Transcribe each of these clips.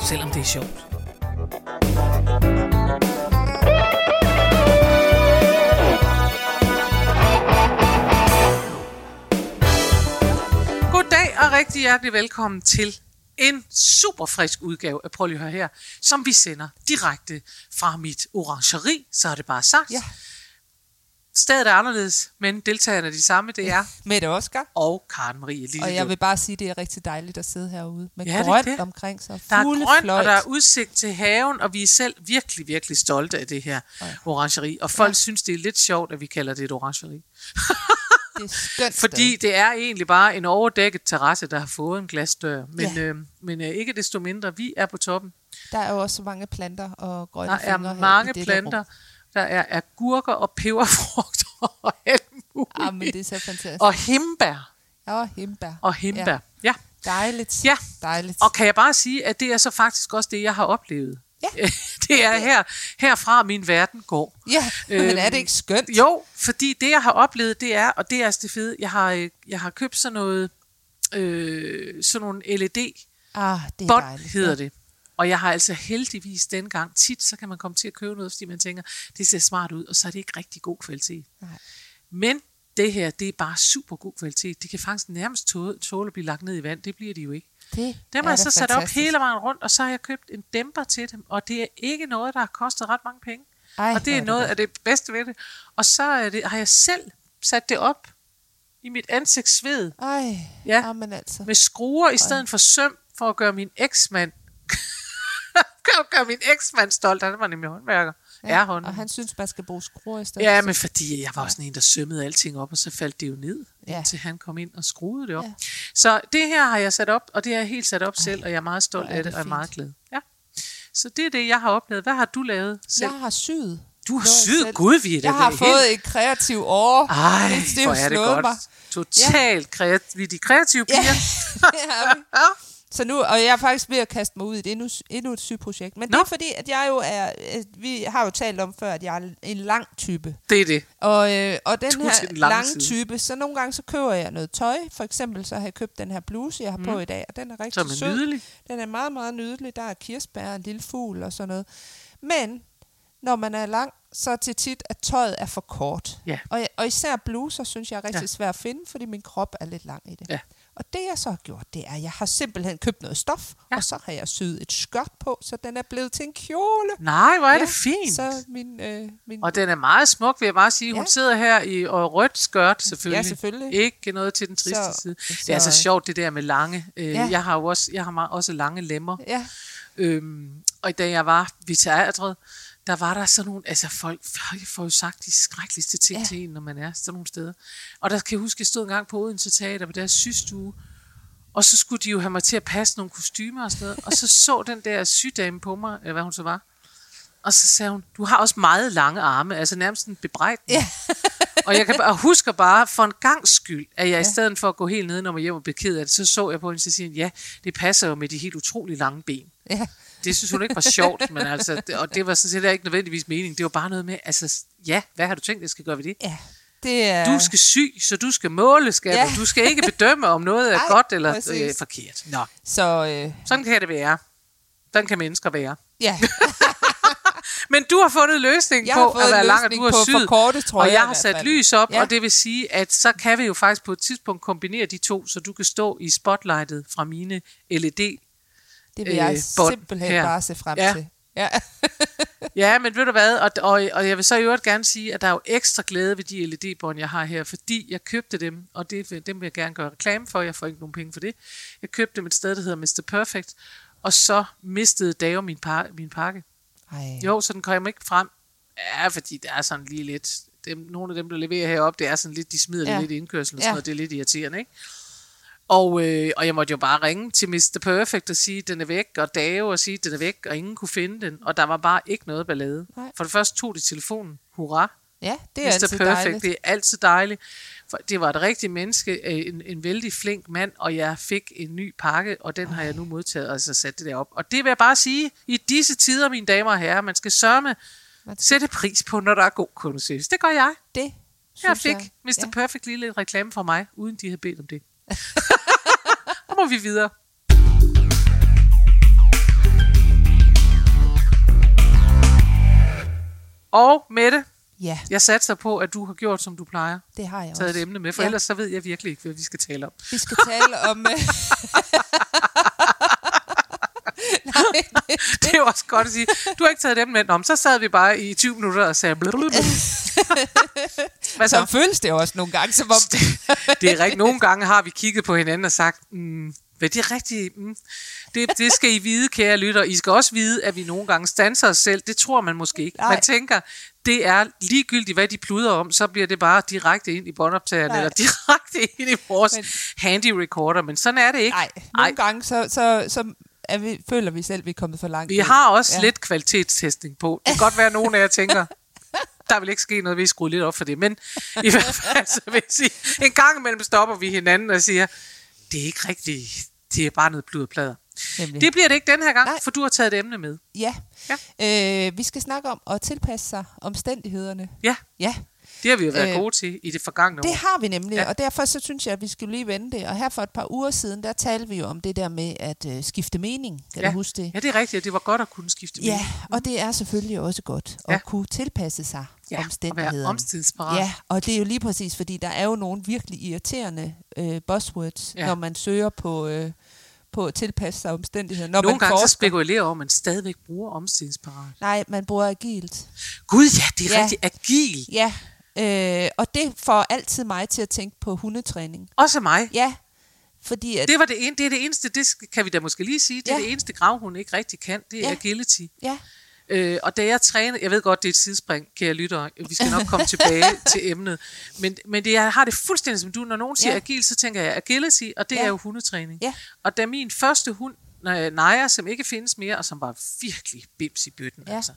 selvom det er sjovt. Goddag og rigtig hjertelig velkommen til en super frisk udgave af Prøv lige at høre her, som vi sender direkte fra mit orangeri, så er det bare sagt. Ja. Stedet er anderledes, men deltagerne er de samme, det er Mette Oscar. og Karen Marie Lille. Og jeg vil bare sige, at det er rigtig dejligt at sidde herude med Ja, ja, det er grønt det. omkring sig. Der er Fugle grønt, fløjt. og der er udsigt til haven, og vi er selv virkelig, virkelig stolte af det her orangeri. Og folk ja. synes, det er lidt sjovt, at vi kalder det et orangeri. det er skønt Fordi det er egentlig bare en overdækket terrasse, der har fået en glasdør. Men, Ja. øh, men øh, ikke desto mindre, vi er på toppen. Der er jo også mange planter og grønne Der er fingre her mange i dette planter. Der er agurker og peberfrugter og alt muligt. Ah, men det er så fantastisk. Og himbær. Og himbær. Og himbær. Ja. ja. Dejligt. Ja. Dejligt. Og kan jeg bare sige, at det er så faktisk også det, jeg har oplevet. Ja. det er her, herfra min verden går. Ja, men Øhm, er det ikke skønt? Jo, fordi det, jeg har oplevet, det er, og det er altså det fede, jeg har, øh, jeg har købt sådan noget, øh, sådan nogle LED, Ah, det er bånd dejligt. hedder ja. det. Og jeg har altså heldigvis dengang, tit så kan man komme til at købe noget, fordi man tænker, det ser smart ud, og så er det ikke rigtig god kvalitet. Nej. Men det her, det er bare super god kvalitet. De kan faktisk nærmest tåle, tåle at blive lagt ned i vand. Det bliver de jo ikke. Det Dem har jeg så sat op hele vejen rundt, og så har jeg købt en dæmper til dem, og det er ikke noget, der har kostet ret mange penge. Ej, og det er er det noget godt. af det bedste ved det. Og så er det, har jeg selv sat det op i mit ansigtsved Ej, Ja. ja. men altså. med skruer i stedet for søm, for at gøre min eksmand at gøre min eksmand stolt. Han var nemlig håndværker. Ja, er hånd. Og han synes, man skal bruge skruer i stedet. Ja, men fordi jeg var også sådan en, der sømmede alting op, og så faldt det jo ned, ja. Ja. indtil han kom ind og skruede det op. Ja. Ja. Så det her har jeg sat op, og det har jeg helt sat op selv, og jeg er meget stolt af det, det og er meget glad. Ja. Så det er det, jeg har oplevet. Hvad har du lavet selv? Jeg har syet. du har syet, gud, vi er Jeg har helt- fået et kreativt år. Ej, Det er hvor er det godt. mig. Totalt kreativ. Vi er de kreative piger. Ja. Det. Ja. Så nu, og jeg er faktisk ved at kaste mig ud i et endnu, endnu et sygeprojekt. Men Nå. det er fordi, at jeg jo er, øh, vi har jo talt om før, at jeg er en lang type. Det er det. Og, øh, og den er her den lange lange type, så nogle gange så køber jeg noget tøj. For eksempel så har jeg købt den her bluse, jeg har på i dag, og den er rigtig Mm. Som er sød. nydelig. Den er meget, meget nydelig. Der er kirsebær, en lille fugl og sådan noget. Men når man er lang, så det tit, at tøjet er for kort. Ja. Og, og især bluser, synes jeg er rigtig Ja. svært at finde, fordi min krop er lidt lang i det. Ja. Og det jeg så har gjort, det er, at jeg har simpelthen købt noget stof, Ja. og så har jeg syet et skørt på, så den er blevet til en kjole. Nej, hvor er ja, det fint. Så min, øh, min Og den er meget smuk, vil jeg bare sige. Hun Ja. sidder her i og rødt skørt, selvfølgelig. Ja, selvfølgelig. Ikke noget til den triste Så- side. Det så- er altså sjovt, det der med lange. Øh, Ja. Jeg har jo også, jeg har meget, også lange lemmer. Ja, Øhm, og da jeg var ved teatret, der var der sådan nogle, altså folk folk får jo sagt de skrækkeligste ting ja. Til en, når man er sådan nogle steder. Og der kan jeg huske, jeg stod en gang på Odense Teater på deres systue, og så skulle de jo have mig til at passe nogle kostymer og sådan noget. Og så så den der sygdame på mig, eller hvad hun så var. Og så sagde hun, du har også meget lange arme, altså nærmest en bebrejdning. Ja. og jeg kan bare, og husker bare, for en gang skyld, at jeg ja. i stedet for at gå helt ned, når man hjem og blev ked af det, så så jeg på hende, så siger ja, det passer jo med de helt utrolig lange ben. ja. Det synes hun ikke var sjovt, men altså, det, og det var sådan set ikke nødvendigvis mening. Det var bare noget med, altså, ja, hvad har du tænkt, jeg skal gøre ved det? ja. Det er... Du skal sy, så du skal måle, skal Ja. du. Du skal ikke bedømme, om noget er Ej, godt eller præcis. øh, forkert. Nå, Så øh, sådan kan det være. Sådan kan mennesker være. ja, Men du har fundet løsning Jeg på at være lang, og du har syet. forkorte trøjer og jeg har sat lys op, Ja. og det vil sige, at så kan vi jo faktisk på et tidspunkt kombinere de to, så du kan stå i spotlightet fra mine LED det vil Øh, jeg bånd simpelthen her. bare se frem Ja. til. Ja. Ja, men ved du hvad, og, og, og jeg vil så i øvrigt gerne sige, at der er jo ekstra glæde ved de LED-bånd, jeg har her, fordi jeg købte dem, og det, dem vil jeg gerne gøre reklame for, jeg får ikke nogen penge for det. Jeg købte dem et sted, der hedder Mr. Perfect, og så mistede Dave min, par, min pakke. Ej. Jo, så den kom ikke frem. Ja, fordi det er sådan lige lidt... Dem, nogle af dem, der leverer heroppe, det er sådan lidt, de smider ja. Lidt i indkørslen og sådan noget. Det er lidt irriterende, ikke? Og, øh, og jeg måtte jo bare ringe til Mr. Perfect og sige, den er væk, og Dave og sige, den er væk, og ingen kunne finde den. Og der var bare ikke noget ballade. Nej. For det første tog de telefonen. Hurra. Ja, det er Mr. altid Perfect, dejligt. det er altid dejligt. For det var et rigtigt menneske, øh, en, en vældig flink mand, og jeg fik en ny pakke, og den har jeg nu modtaget, og så sat det derop. Og det vil jeg bare sige, i disse tider, mine damer og herrer, man skal sørme sætte pris på, når der er god kundeservice. Det gør jeg. Det Jeg fik jeg. Mr. Ja. Perfect lige lidt reklame for mig, uden de havde bedt om det. Nu må vi videre. Og Mette, Ja, jeg satser på, at du har gjort, som du plejer. det har jeg Taget også. et emne med, for Ja. ellers så ved jeg virkelig ikke, hvad vi skal tale om. Vi skal tale om... øh, Nej, det, Det er jo også godt at sige. Du har ikke taget dem med. Men så sad vi bare i 20 minutter og sagde... Hvad så så? føles det også nogle gange, som om... Det er rigtigt. Nogle gange har vi kigget på hinanden og sagt, mm, hvad det er rigtigt? Mm, det, det skal I vide, kære lytter. I skal også vide, at vi nogle gange stanser os selv. Det tror man måske ikke. Nej. Man tænker, det er ligegyldigt, hvad de pluder om, så bliver det bare direkte ind i båndoptageren, eller direkte ind i vores Men- handy recorder. Men sådan er det ikke. Nej, nogle gange så, så, så er vi, føler vi selv, at vi er kommet for langt. Vi har også Ja. lidt kvalitetstesting på. Det kan godt være, at nogen af jer tænker, der vil ikke ske noget, hvis I skruer lidt op for det. Men i hvert fald, så vil jeg sige, en gang imellem stopper vi hinanden og siger, det er ikke rigtigt, det er bare noget blod og plader. Nemlig. Det bliver det ikke den her gang, Nej. For du har taget et emne med. Ja. ja. Øh, vi skal snakke om at tilpasse sig omstændighederne. Ja, Ja, det har vi jo været Øh, gode til i det forgangne det år. har vi nemlig, ja. Ja. og derfor så synes jeg, at vi skal lige vende det. Og her for et par uger siden, der talte vi jo om det der med at øh, skifte mening. Kan ja. du huske det? Ja, det er rigtigt, og det var godt at kunne skifte Ja, mening. og det er selvfølgelig også godt at Ja. kunne tilpasse sig ja og være omstændighederne. omstidsparat. Ja, og det er jo lige præcis, fordi der er jo nogle virkelig irriterende øh, buzzwords, ja. Ja. når man søger på, øh, på at tilpasse sig omstændigheder. Når Nogle man gange så forsker. spekulerer over, at man stadigvæk bruger omstidsparat. Nej, man bruger agilt. Gud ja, det er Ja. rigtig agil. Ja, øh, og det får altid mig til at tænke på hundetræning. Også mig. Ja, fordi at... Det, var det, en, det er det eneste, det kan vi da måske lige sige, det er Ja. det eneste gravhund ikke rigtig kan, det er Ja. agility. Ja, Øh, og da jeg trænede, jeg ved godt, det er et sidespring, kære lyttere, vi skal nok komme tilbage til emnet, men, men det, jeg har det fuldstændig som du, når nogen siger Ja. agil, så tænker jeg agility, og det Ja. er jo hundetræning. Ja. Og da min første hund, Naja, som ikke findes mere, og som var virkelig bims i bøtten, Ja. altså.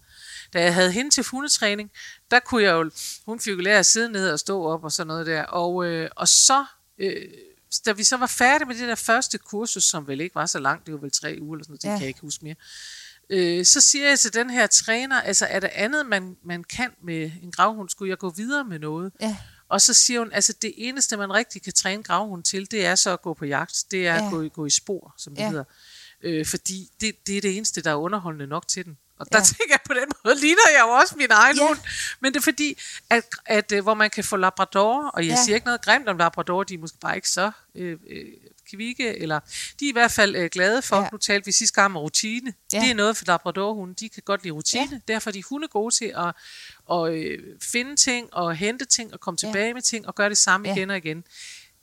Da jeg havde hende til hundetræning, der kunne jeg jo, hun fik jo lære at sidde ned og stå op og sådan noget der, og, øh, og så... Øh, da vi så var færdige med det der første kursus, som vel ikke var så langt, det var vel tre uger eller sådan noget, det Ja. kan jeg ikke huske mere, øh, så siger jeg til den her træner, altså er der andet, man, man kan med en gravhund, skulle jeg gå videre med noget? ja, Og så siger hun, altså det eneste, man rigtig kan træne gravhund til, det er så at gå på jagt. Det er Ja. at gå, i- gå i spor, som det Ja. hedder. Øh, fordi det, det er det eneste, der er underholdende nok til den. Og der Ja. tænker jeg, på den måde ligner jeg jo også min egen Ja. hund. Men det er fordi, at, at, øh, hvor man kan få labrador, og jeg ja. siger ikke noget grimt om labrador, de er måske bare ikke så øh, øh, kvikke, eller de er i hvert fald øh, glade for, Ja. ja. nu talte vi sidste gang om rutine. Ja. Ja. Det er noget for labradorhunden, de kan godt lide rutine. Ja. Derfor er de hunde gode til at, at øh, finde ting, og hente ting, og komme Ja. tilbage med ting, og gøre det samme Ja. igen og igen.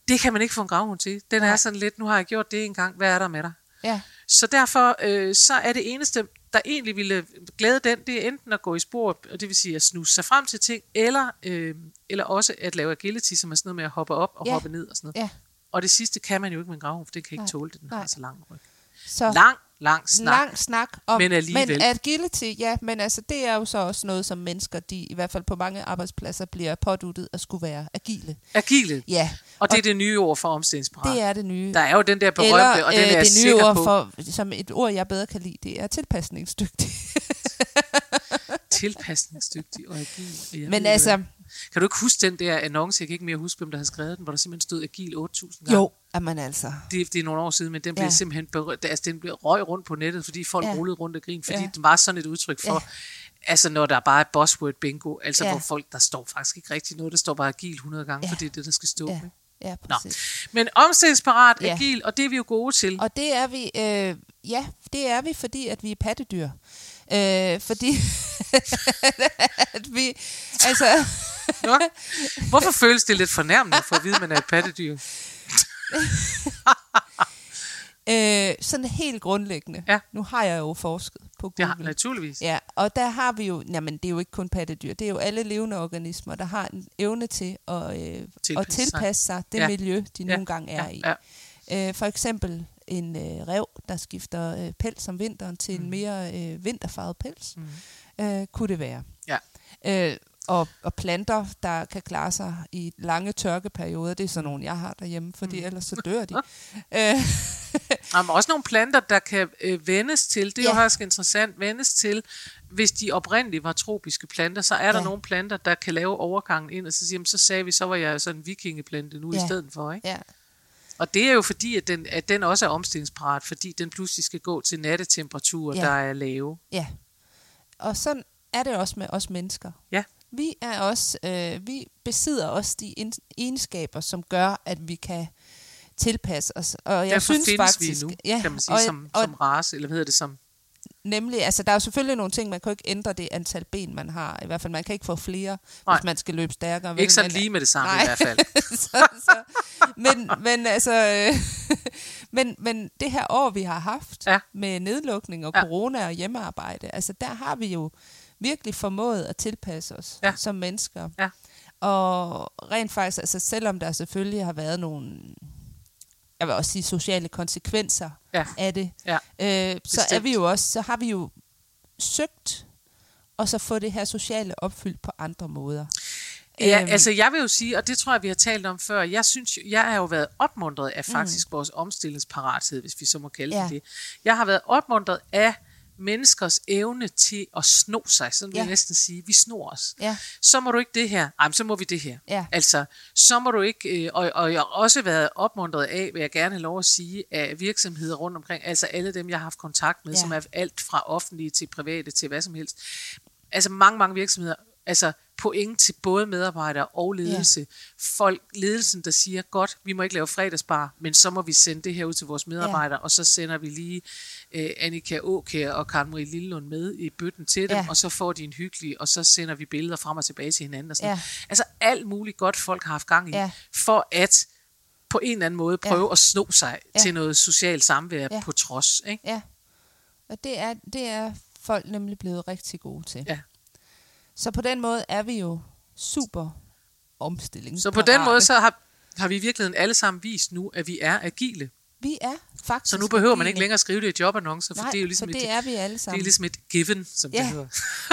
Det kan man ikke få en gravhund til. Den Nej. er sådan lidt, nu har jeg gjort det en gang, hvad er der med dig? ja, Så derfor, øh, så er det eneste, der egentlig ville glæde den, det er enten at gå i spor, og det vil sige at snuse sig frem til ting, eller, øh, eller også at lave agility, som er sådan noget med at hoppe op og Ja. ja. hoppe ned og sådan noget. ja. Og det sidste kan man jo ikke med en gravhund, for den kan ikke Nej. tåle det, den Nej. har så lang ryg. Så Lang, lang snak. lang snak om... Men alligevel. Men agility, ja, men altså, det er jo så også noget, som mennesker, de i hvert fald på mange arbejdspladser, bliver påduttet at skulle være agile. Agile. Ja, Og det er det nye ord for omstillingsparat. det er det nye. Der er jo den der berømte, Eller og den øh, er jeg det nye sikker ord på. for, som et ord, jeg bedre kan lide, det er tilpasningsdygtig. Tilpasningsdygtig og agil. Men altså. Kan du ikke huske den der annonce, jeg kan ikke mere huske, hvem der har skrevet den, hvor der simpelthen stod agil 8.000 gange? jo, er man altså. Det, det er nogle år siden, men den blev Ja. simpelthen berø- altså, den blev røg rundt på nettet, fordi folk Ja. rullede rundt af grin, fordi Ja. det var sådan et udtryk for, Ja. altså når der bare er buzzword bingo, altså Ja. hvor folk, der står faktisk ikke rigtig noget, der står bare agil 100 gange, Ja. for det er det, der skal stå. Ja, ikke? ja Nå. præcis. Men omstillingsparat, ja. agil, og det er vi jo gode til. Og det er vi, øh, ja, det er vi, fordi at vi er pattedyr. Øh, fordi at vi, altså, Nå. Hvorfor føles det lidt fornærmende for at vide, at man er et pattedyr? øh, sådan helt grundlæggende. Ja. Nu har jeg jo forsket på Google. har naturligvis. Ja, og der har vi jo, jamen det er jo ikke kun pattedyr, det er jo alle levende organismer, der har en evne til at, øh, at Tilpasse sig. tilpasse sig det Ja. miljø, de Ja, nogle gange er ja, i. ja. Øh, for eksempel en øh, rev, der skifter øh, pels om vinteren til Mm. en mere øh, vinterfarvet pels, Mm. øh, kunne det være. Ja. Øh, og, og planter, der kan klare sig i lange tørkeperioder, det er sådan nogle, jeg har derhjemme, fordi Mm. ellers så dør de. øh, er også nogle planter, der kan øh, vendes til. Det er ja. Jo faktisk interessant. Vendes til, hvis de oprindeligt var tropiske planter, så er der Ja. nogle planter, der kan lave overgangen ind, og så, siger, så sagde vi, så var jeg sådan en vikingeplante nu ja. i stedet for. Ikke? ja, Og det er jo fordi, at den, at den også er omstillingsparat, fordi den pludselig skal gå til nattetemperaturer. Ja. der er lave. ja. Og sådan er det også med os mennesker. Ja. Vi er også, øh, vi besidder også de egenskaber, som gør, at vi kan tilpasse os. Og jeg Derfor synes findes faktisk, vi nu, ja, kan man sige, og, som, og som race, eller hvad hedder det som? nemlig, altså der er jo selvfølgelig nogle ting, man kan jo ikke ændre det antal ben, man har. I hvert fald, man kan ikke få flere, Nej. hvis man skal løbe stærkere. Ikke sådan lige med det samme Nej. i hvert fald. så, så, men, men altså, øh, men, men det her år, vi har haft Ja. med nedlukning og Ja. corona og hjemmearbejde, altså der har vi jo virkelig formået at tilpasse os Ja. som mennesker. Ja. Og rent faktisk, altså selvom der selvfølgelig har været nogle, jeg vil også sige sociale konsekvenser Ja. af det, Ja. øh, så er vi jo også, så har vi jo søgt og så få det her sociale opfyldt på andre måder. Ja, Øhm, altså jeg vil jo sige, og det tror jeg, vi har talt om før, jeg synes, jeg har jo været opmuntret af faktisk mm. vores omstillingsparathed, hvis vi så må kalde Ja. det det. Jeg har været opmuntret af menneskers evne til at sno sig, sådan vil Ja. jeg næsten sige, vi snor os. Ja. Så må du ikke det her, Ej, så må vi det her. Ja. Altså, så må du ikke, øh, og, og jeg har også været opmuntret af, vil jeg gerne have lov at sige, af virksomheder rundt omkring, altså alle dem, jeg har haft kontakt med, Ja. som er alt fra offentlige til private til hvad som helst. Altså mange, mange virksomheder, altså point til både medarbejdere og ledelse. Ja. Folk, ledelsen, der siger, godt, vi må ikke lave fredagsbar, men så må vi sende det her ud til vores medarbejdere, ja. og så sender vi lige øh, Annika Åkær og Karen Marie Lillelund med i bøtten til dem, Ja. og så får de en hyggelig, og så sender vi billeder frem og tilbage til hinanden. Og sådan. Ja. Altså alt muligt godt, folk har haft gang i, Ja. for at på en eller anden måde prøve Ja. at sno sig Ja. til noget socialt samvær Ja. på trods. Ikke? Ja, og det er, det er folk nemlig blevet rigtig gode til. Ja. Så på den måde er vi jo super omstilling. Så på den måde så har, har vi i virkeligheden alle sammen vist nu, at vi er agile. Vi er faktisk Så nu behøver man ikke længere skrive det i jobannoncer, for Nej, det er jo ligesom, for det et, er vi alle det sammen. er ligesom et given, som det Ja. hedder.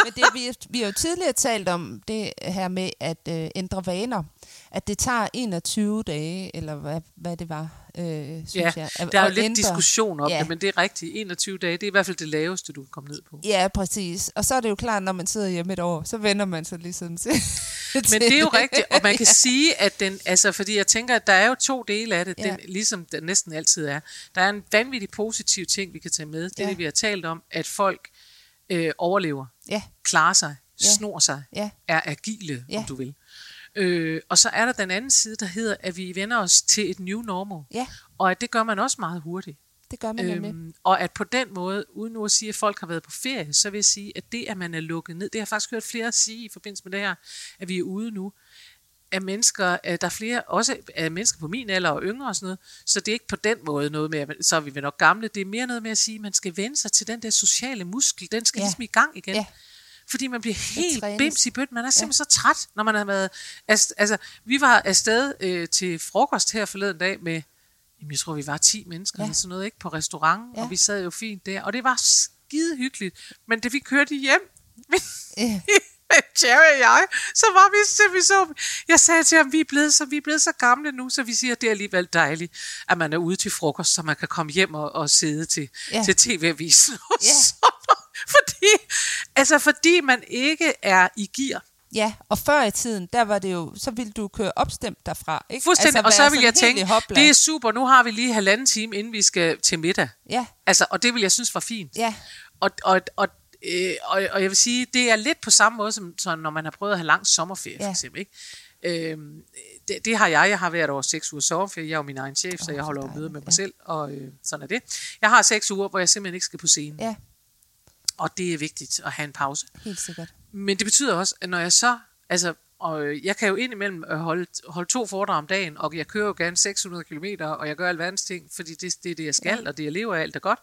Men det, vi, vi har jo tidligere talt om det her med at øh, ændre vaner. At det tager 21 dage, eller hvad, hvad det var, øh, synes Ja, jeg. at- der er jo lidt ændre. diskussion om Ja. det, men det er rigtigt. 21 dage, det er i hvert fald det laveste, du kan komme ned på. Ja, præcis. Og så er det jo klart, når man sidder hjemme et år, så vender man sig ligesom til. Men det er jo rigtigt, og man kan sige, at den, altså fordi jeg tænker, at der er jo to dele af det, Ja. den, ligesom der næsten altid er. Der er en vanvittig positiv ting, vi kan tage med. Det er Ja. det, vi har talt om, at folk øh, overlever, Ja, klarer sig, Ja. snor sig, ja, er agile, Ja. om du vil. Øh, og så er der den anden side, der hedder, at vi vender os til et new normal. ja, Og at det gør man også meget hurtigt. det gør man nemlig. Øhm, og at på den måde, uden nu at sige, at folk har været på ferie, så vil jeg sige, at det, at man er lukket ned, det har jeg faktisk hørt flere sige i forbindelse med det her, at vi er ude nu, af mennesker, at der er flere, også af mennesker på min alder og yngre og sådan noget, så det er ikke på den måde noget med, så er vi vel nok gamle, det er mere noget med at sige, at man skal vende sig til den der sociale muskel, den skal ja. ligesom i gang igen. Ja. Fordi man bliver helt bims i bøtten. Man er simpelthen ja. så træt, når man har været... Altså, vi var afsted øh, til frokost her forleden dag med, jamen, jeg tror, vi var 10 mennesker Ja. eller sådan noget, ikke? På restaurant, Ja. og vi sad jo fint der. Og det var skide hyggeligt. Men da vi kørte hjem, Ja. Jerry og jeg, så var vi, så vi så, jeg sagde til ham, vi er, blevet så, vi er blevet så gamle nu, så vi siger, det er alligevel dejligt, at man er ude til frokost, så man kan komme hjem og, og sidde til, ja. til tv-avisen. og sådan. fordi, altså fordi man ikke er i gear. Ja, og før i tiden, der var det jo, så ville du køre opstemt derfra, ikke? Fuldstændig, altså, og så være vil jeg tænke, det er super, nu har vi lige halvanden time, inden vi skal til middag. Ja, Altså, og det vil jeg synes var fint. ja, Og, og, og, øh, og, og jeg vil sige, det er lidt på samme måde, som, som når man har prøvet at have lang sommerferie, Ja. for eksempel. Ikke? Øhm, det, det har jeg. Jeg har hvert år seks uger sommerferie. Jeg er jo min egen chef, så Åh, jeg så holder jo møde med mig ja. selv, og øh, sådan er det. Jeg har seks uger, hvor jeg simpelthen ikke skal på scenen. ja, Og det er vigtigt at have en pause. helt sikkert. Men det betyder også, at når jeg så, altså, og øh, jeg kan jo indimellem øh, holde, holde to foredrag om dagen, og jeg kører jo gerne 600 km, og jeg gør alverdens ting, fordi det, det er det, jeg skal, og det, jeg lever af, alt er godt.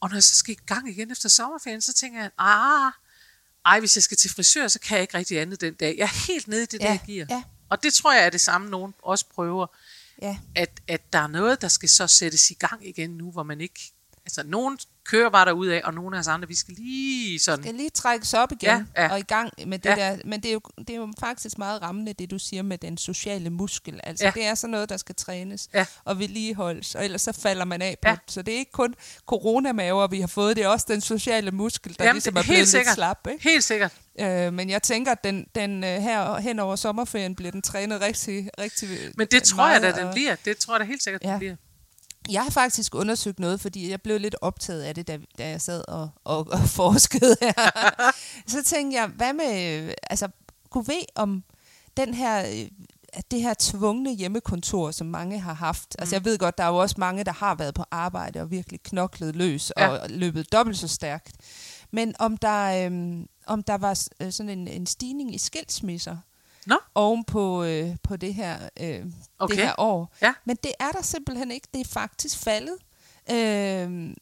Og når jeg så skal i gang igen efter sommerferien, så tænker jeg, ah, ej, hvis jeg skal til frisør, så kan jeg ikke rigtig andet den dag. Jeg er helt nede i det Ja, der gear. ja. Og det tror jeg er det samme, nogen også prøver. Ja. at, at der er noget, der skal så sættes i gang igen nu, hvor man ikke... Altså, nogen kører bare derud af, og nogle af os andre, vi skal lige sådan... skal lige trækkes op igen Ja, ja. og i gang med det Ja. der. Men det er, jo, det er jo faktisk meget rammende, det du siger med den sociale muskel. Altså, Ja. det er sådan noget, der skal trænes Ja. og vedligeholdes, og ellers så falder man af på Ja. det. Så det er ikke kun coronamaver, vi har fået, det er også den sociale muskel, der Jamen, ligesom er er blevet helt lidt sikkert. slap. Ikke? Helt sikkert. Øh, men jeg tænker, at den, den øh, her hen over sommerferien bliver den trænet rigtig, rigtig Men det tror jeg da, meget, den bliver. Det tror jeg da helt sikkert, Ja. den bliver. Jeg har faktisk undersøgt noget, fordi jeg blev lidt optaget af det, da, da jeg sad og, og, og forskede her. så tænkte jeg, hvad med, altså, kunne ved om den her, øh, det her tvungne hjemmekontor, som mange har haft. Altså jeg ved godt, der er jo også mange, der har været på arbejde og virkelig knoklet løs Ja. og løbet dobbelt så stærkt. Men om der, øhm, om der var sådan en, en stigning i skilsmisser Nå. oven på, øh, på det, her, øh, Okay. det her år. Ja. Men det er der simpelthen ikke. Det er faktisk faldet. Øh,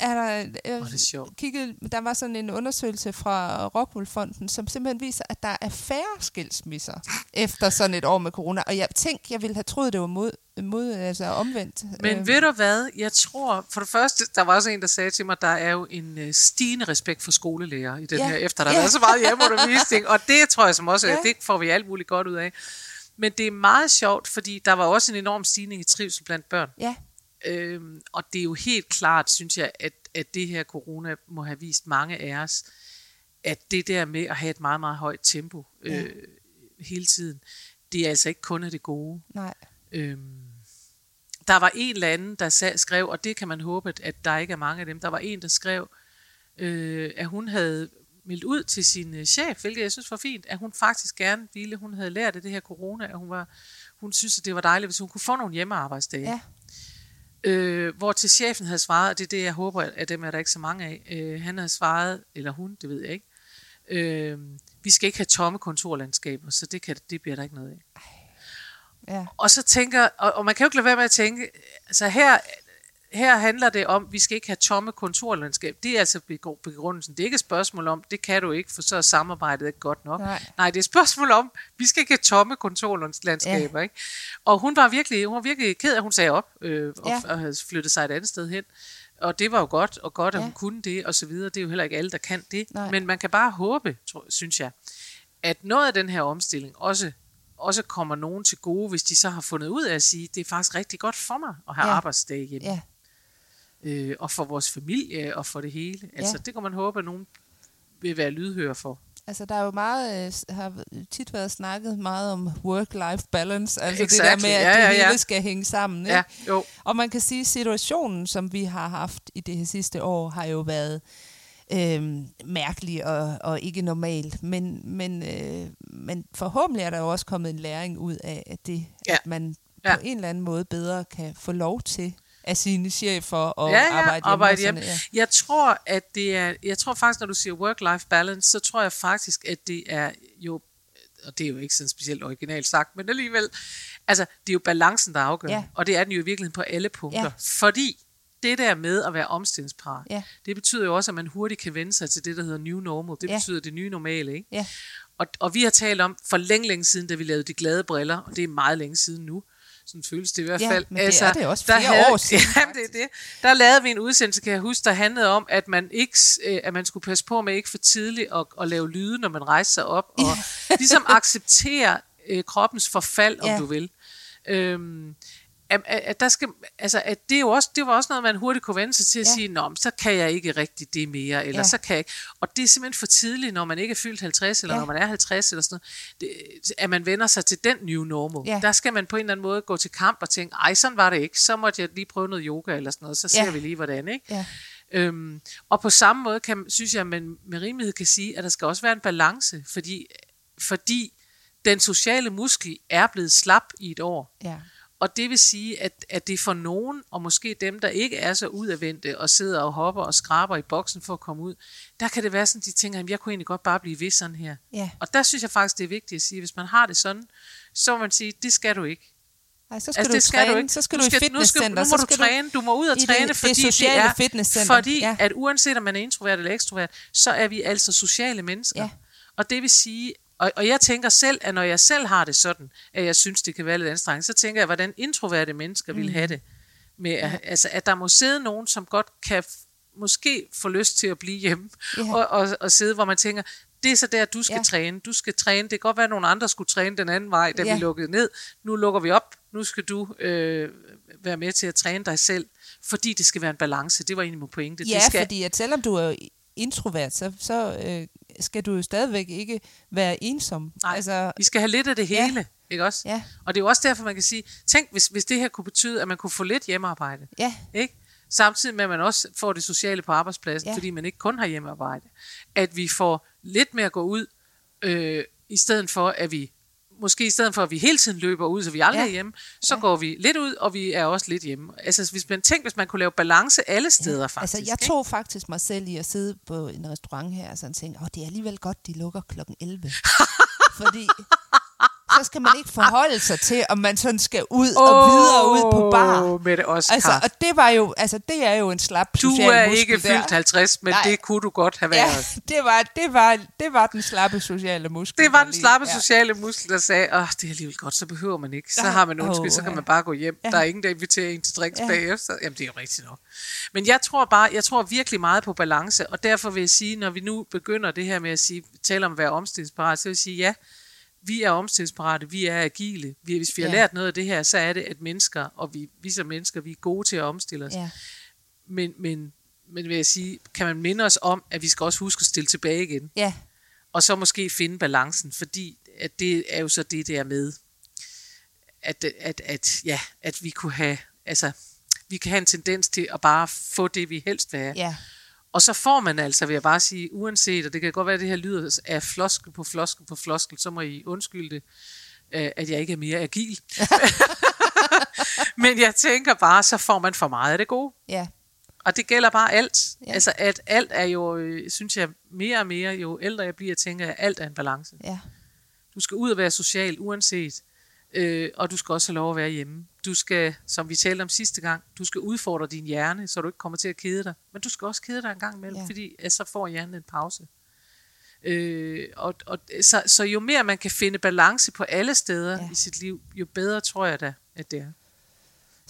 er der, øh, Hvor er det sjovt. kiggede, der var sådan en undersøgelse fra Rockwool-fonden, som simpelthen viser, at der er færre skilsmisser efter sådan et år med corona. Og jeg tænkte, jeg ville have troet, det var mod, mod altså omvendt. Men Øh, ved du hvad? Jeg tror, for det første, der var også en, der sagde til mig, der er jo en øh, stigende respekt for skolelærer i den Ja. her, efter der har Ja. været så meget hjemmeundervisning, og det tror jeg som også, ja. det får vi alt muligt godt ud af. Men det er meget sjovt, fordi der var også en enorm stigning i trivsel blandt børn. Ja, Øhm, og det er jo helt klart, synes jeg, at, at det her corona må have vist mange af os, at det der med at have et meget, meget højt tempo øh, hele tiden, det er altså ikke kun af det gode. nej. Øhm, der var en eller anden, der sag, skrev, og det kan man håbe, at- at der ikke er mange af dem, der var en, der skrev, øh, at hun havde meldt ud til sin øh, chef, hvilket jeg synes var fint, at hun faktisk gerne ville, hun havde lært af det her corona, at hun, var, hun synes, at det var dejligt, hvis hun kunne få nogle hjemmearbejdsdage. Ja. Øh, hvor til chefen havde svaret, og det er det, jeg håber, at dem er der ikke så mange af, øh, han havde svaret, eller hun, det ved jeg ikke, øh, vi skal ikke have tomme kontorlandskaber, så det, kan, det bliver der ikke noget af. Ja. Og så tænker, og, og man kan jo ikke lade være med at tænke, altså her, her handler det om, at vi skal ikke have tomme kontorlandskab. Det er altså begr- begrundelsen. Det er ikke et spørgsmål om, det kan du ikke, for så er samarbejdet ikke godt nok. Nej. Nej det er et spørgsmål om, vi skal ikke have tomme kontorlandskaber. Ja. Ikke? Og hun var virkelig, hun var virkelig ked af, at hun sagde op øh, og, Ja. og havde flyttet sig et andet sted hen. Og det var jo godt, og godt, at Ja. hun kunne det, og så videre. Det er jo heller ikke alle, der kan det. Nej. Men man kan bare håbe, synes jeg, at noget af den her omstilling også, også kommer nogen til gode, hvis de så har fundet ud af at sige, det er faktisk rigtig godt for mig at have Ja. arbejdsdage hjemme. Ja. Øh, og for vores familie, og for det hele. Altså, det kan man håbe, at nogen vil være lydhør for. Altså, der er jo meget, øh, har tit været snakket meget om work-life balance, altså det Exactly. der med, at Ja, det ja, ja. hele skal hænge sammen. Ikke? Ja, jo. Og man kan sige, at situationen, som vi har haft i det her sidste år, har jo været øh, mærkelig og, og ikke normal. Men, men, øh, men forhåbentlig er der jo også kommet en læring ud af, at, det, Ja. at man Ja. på en eller anden måde bedre kan få lov til af sine chefer at ja, ja, arbejde hjemme. arbejde og hjemme. ja. Jeg tror, at det er, jeg tror faktisk, når du siger work-life balance, så tror jeg faktisk, at det er jo, og det er jo ikke sådan specielt originalt sagt, men alligevel, altså, det er jo balancen, der afgør, Ja. og det er den jo i virkeligheden på alle punkter, Ja. fordi det der med at være omstillingsparat, Ja. det betyder jo også, at man hurtigt kan vende sig til det, der hedder new normal. Det Ja. betyder det nye normale, ikke? Ja. Og, og vi har talt om for længe, længe siden, da vi lavede de glade briller, og det er meget længe siden nu, sådan føles det i hvert Ja, fald. men det er det også der flere år siden, Jamen, det er det. Der lavede vi en udsendelse, kan jeg huske, der handlede om, at man, ikke, øh, at man skulle passe på med ikke for tidligt at, at lave lyde, når man rejser sig op, og ligesom acceptere øh, kroppens forfald, om Ja. du vil. Øhm, at, at, der skal, altså, at det, er jo også, det var også noget, man hurtigt kunne vende sig til at Ja. sige, Nå, så kan jeg ikke rigtig det mere, eller Ja. så kan jeg ikke. Og det er simpelthen for tidligt, når man ikke er fyldt 50, eller Ja. når man er 50, eller sådan noget, det, at man vender sig til den new normal. Ja. Der skal man på en eller anden måde gå til kamp og tænke, ej, sådan var det ikke, så måtte jeg lige prøve noget yoga, eller sådan noget, så ser Ja. vi lige, hvordan, ikke? Ja. Øhm, og på samme måde kan, synes jeg, at man med rimelighed kan sige, at der skal også være en balance, fordi, fordi den sociale muskel er blevet slap i et år. Ja. Og det vil sige, at, at det for nogen, og måske dem, der ikke er så udadvendte og sidder og hopper og skraber i boksen for at komme ud, der kan det være sådan, de tænker, at jeg kunne egentlig godt bare blive ved sådan her. Ja. Og der synes jeg faktisk, det er vigtigt at sige, at hvis man har det sådan, så må man sige, det skal du ikke. Ej, så skal Altså, du det skal træne, du ikke. så skal Du du, skal- i nu skal- fitnesscenter. nu må så du skal træne. Du må ud og det- træne, det fordi det sociale er- fitnesscenter. Fordi ja. at uanset om man er introvert eller ekstrovert, så er vi altså sociale mennesker. Ja. Og det vil sige, Og, og jeg tænker selv, at når jeg selv har det sådan, at jeg synes, det kan være lidt anstrengende, så tænker jeg, hvordan introverte mennesker vil have det. Med, at, altså, at der må sidde nogen, som godt kan måske få lyst til at blive hjemme, Ja. og, og, og sidde, hvor man tænker, det er så der, du skal Ja. træne. Du skal træne. Det kan godt være, at nogle andre skulle træne den anden vej, da Ja. vi lukkede ned. Nu lukker vi op. Nu skal du øh, være med til at træne dig selv, fordi det skal være en balance. Det var egentlig min pointe. Ja, det skal, fordi at selvom du er introvert, så, så øh, skal du jo stadigvæk ikke være ensom. Nej, Altså, vi skal have lidt af det Ja. hele, ikke også? Ja. Og det er jo også derfor, man kan sige, tænk, hvis, hvis det her kunne betyde, at man kunne få lidt hjemmearbejde, ja, ikke? Samtidig med, at man også får det sociale på arbejdspladsen, Ja. ja. fordi man ikke kun har hjemmearbejde. At vi får lidt mere at gå ud, øh, i stedet for, at vi, måske i stedet for, at vi hele tiden løber ud, så vi aldrig Ja. ja. er hjemme, så Ja. ja. går vi lidt ud, og vi er også lidt hjemme. Altså, hvis man tænker, hvis man kunne lave balance alle steder, faktisk. altså jeg ikke? tog faktisk mig selv i at sidde på en restaurant her, og sådan tænke, åh, det er alligevel godt, de lukker klokken 11. Fordi så skal man ikke forholde sig til, om man sådan skal ud og videre ud på bar. Åh, Mette Oscar. Altså, og det var jo, altså det er jo en slap du social er ikke der. fyldt 50, men Nej. det kunne du godt have Ja, været. det var, det, var, det var den slappe sociale muskel. Det var den lige- slappe ja. sociale muskel, der sagde, åh, det er alligevel godt, så behøver man ikke. Så har man undskyld, Åh, så kan ja. man bare gå hjem. Ja. Der er ingen, der inviterer en til drinks Ja. ja. bagefter. Jamen, det er jo rigtigt nok. Men jeg tror bare, jeg tror virkelig meget på balance, og derfor vil jeg sige, når vi nu begynder det her med at sige, tale om at være omstillingsparat, så vil jeg sige, ja, vi er omstillingsparate, vi er agile. Vi, hvis vi har Ja. lært noget af det her, så er det, at mennesker, og vi, vi som mennesker, vi er gode til at omstille os. Ja. Men, men, men vil jeg sige, kan man minde os om, at vi skal også huske at stille tilbage igen ja, og så måske finde balancen, fordi at det er jo så det der med, at, at, at, ja, at vi kunne have, altså, vi kan have en tendens til at bare få det, vi helst vil have. ja, Og så får man altså, vil jeg bare sige, uanset, og det kan godt være, at det her lyder af floskel på floskel på floskel, så må I undskylde det, øh, at jeg ikke er mere agil. Men jeg tænker bare, så får man for meget af det gode. ja, Og det gælder bare alt. Ja. Altså, at alt er jo, øh, synes jeg, mere og mere, jo ældre jeg bliver, tænker jeg, at alt er en balance. ja, Du skal ud og være social, uanset. Øh, og du skal også have lov at være hjemme. Du skal, som vi talte om sidste gang, du skal udfordre din hjerne, så du ikke kommer til at kede dig. Men du skal også kede dig en gang imellem, Ja. fordi så får hjernen en pause. Øh, og, og, så, så jo mere man kan finde balance på alle steder Ja. i sit liv, jo bedre tror jeg da, at det er.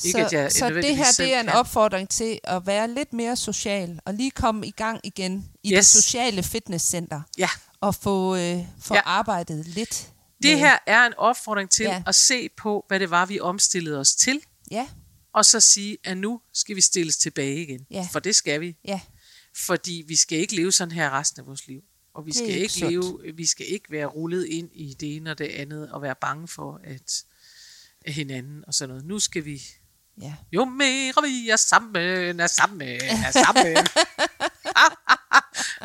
Ikke, så, at jeg så det her det er en kan. opfordring til at være lidt mere social, og lige komme i gang igen i. Yes. det sociale fitnesscenter, Ja, og få, øh, få Ja. arbejdet lidt. Det her er en opfordring til Ja. at se på, hvad det var, vi omstillede os til, Ja, og så sige, at nu skal vi stilles tilbage igen. Ja. For det skal vi. ja, Fordi vi skal ikke leve sådan her resten af vores liv. Og vi skal ikke ikke, sundt. leve, vi skal ikke være rullet ind i det ene og det andet, og være bange for at at hinanden og sådan noget. Nu skal vi, ja. jo mere vi er sammen, er sammen, er sammen.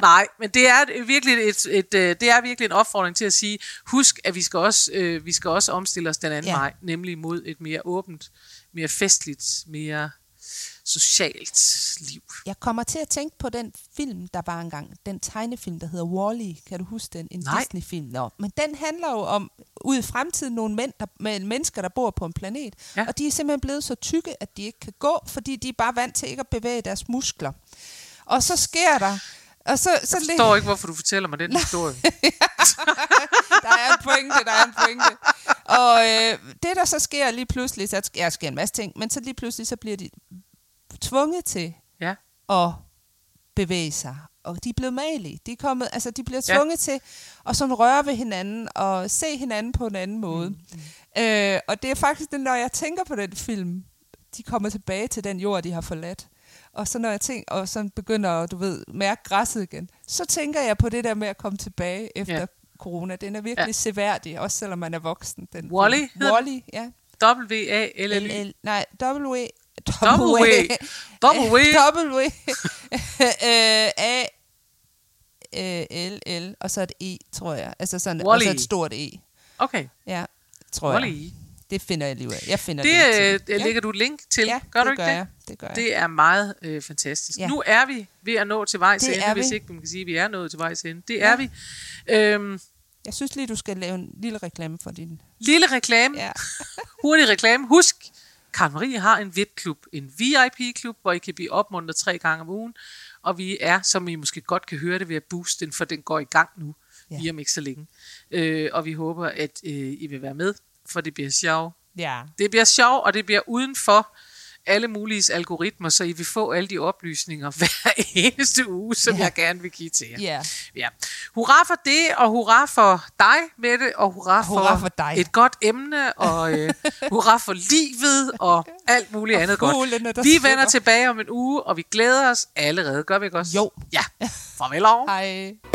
Nej, men det er virkelig et, et, øh, det er virkelig en opfordring til at sige, husk, at vi skal også, øh, vi skal også omstille os den anden Ja. ja. vej, nemlig mod et mere åbent, mere festligt, mere socialt liv. Jeg kommer til at tænke på den film, der var engang. Den tegnefilm, der hedder Wall-E. Kan du huske den? En Nej. Disney-film. Nå. Men den handler jo om, ud i fremtiden, nogle mænd, der, med mennesker, der bor på en planet. Ja. Og de er simpelthen blevet så tykke, at de ikke kan gå, fordi de er bare vant til ikke at bevæge deres muskler. Og så sker der... Og så, så Jeg forstår ikke, hvorfor du fortæller mig den historie. der er en pointe, der er en pointe. Og øh, det, der så sker lige pludselig, så ja, der sker en masse ting, men så lige pludselig, så bliver de tvunget til Ja. at bevæge sig. Og de er blevet malige. De, er kommet, altså, de bliver Ja. tvunget til at sådan røre ved hinanden og se hinanden på en anden måde. Mm. Øh, og det er faktisk det, når jeg tænker på den film, de kommer tilbage til den jord, de har forladt. Og så når jeg tænker, og så begynder at, du ved, mærke græsset igen, så tænker jeg på det der med at komme tilbage efter Ja. corona. Den er virkelig ja. seværdig, også selvom man er voksen. Den Wall-E film. hedder Wall-E, ja. W-A-L-L-Y. L, L, nej, W. W. W. W. A. L, L, og så et E, tror jeg. Altså sådan, og så Wall-E. et stort E. Okay, Ja, tror jeg. Det finder jeg lige ud af. Jeg finder Det link til øh, lægger du et link til. Ja, gør det du ikke gør det? jeg. Det gør jeg. Det er meget øh, fantastisk. Ja. Ja. Nu er vi ved at nå til vejs Det ende, hvis vi. ikke man kan sige, at vi er nået til vejs ende. Det Ja. er vi. Øhm, Jeg synes lige, du skal lave en lille reklame for din... lille reklame. Ja. Hurtig reklame. Husk, Karen Marie har en VIP-klub, en VIP-klub, hvor I kan blive opmuntret tre gange om ugen. Og vi er, som I måske godt kan høre det, ved at booste den, for den går i gang nu. ja. lige om ikke så længe. Øh, og vi håber, at øh, I vil være med, for det bliver sjovt. Ja. Det bliver sjovt, og det bliver udenfor alle mulige algoritmer, så I vil få alle de oplysninger hver eneste uge, som ja. jeg gerne vil give til jer. Ja. ja. Hurra for det, og hurra for dig, Mette, og hurra, hurra for, for dig. et godt emne, og øh, hurra for livet, og alt muligt Og andet fuglene, godt. Vi vender tilbage om en uge, og vi glæder os allerede. Gør vi ikke også? Jo. Ja. Farvel over. Hej.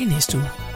i næste uge.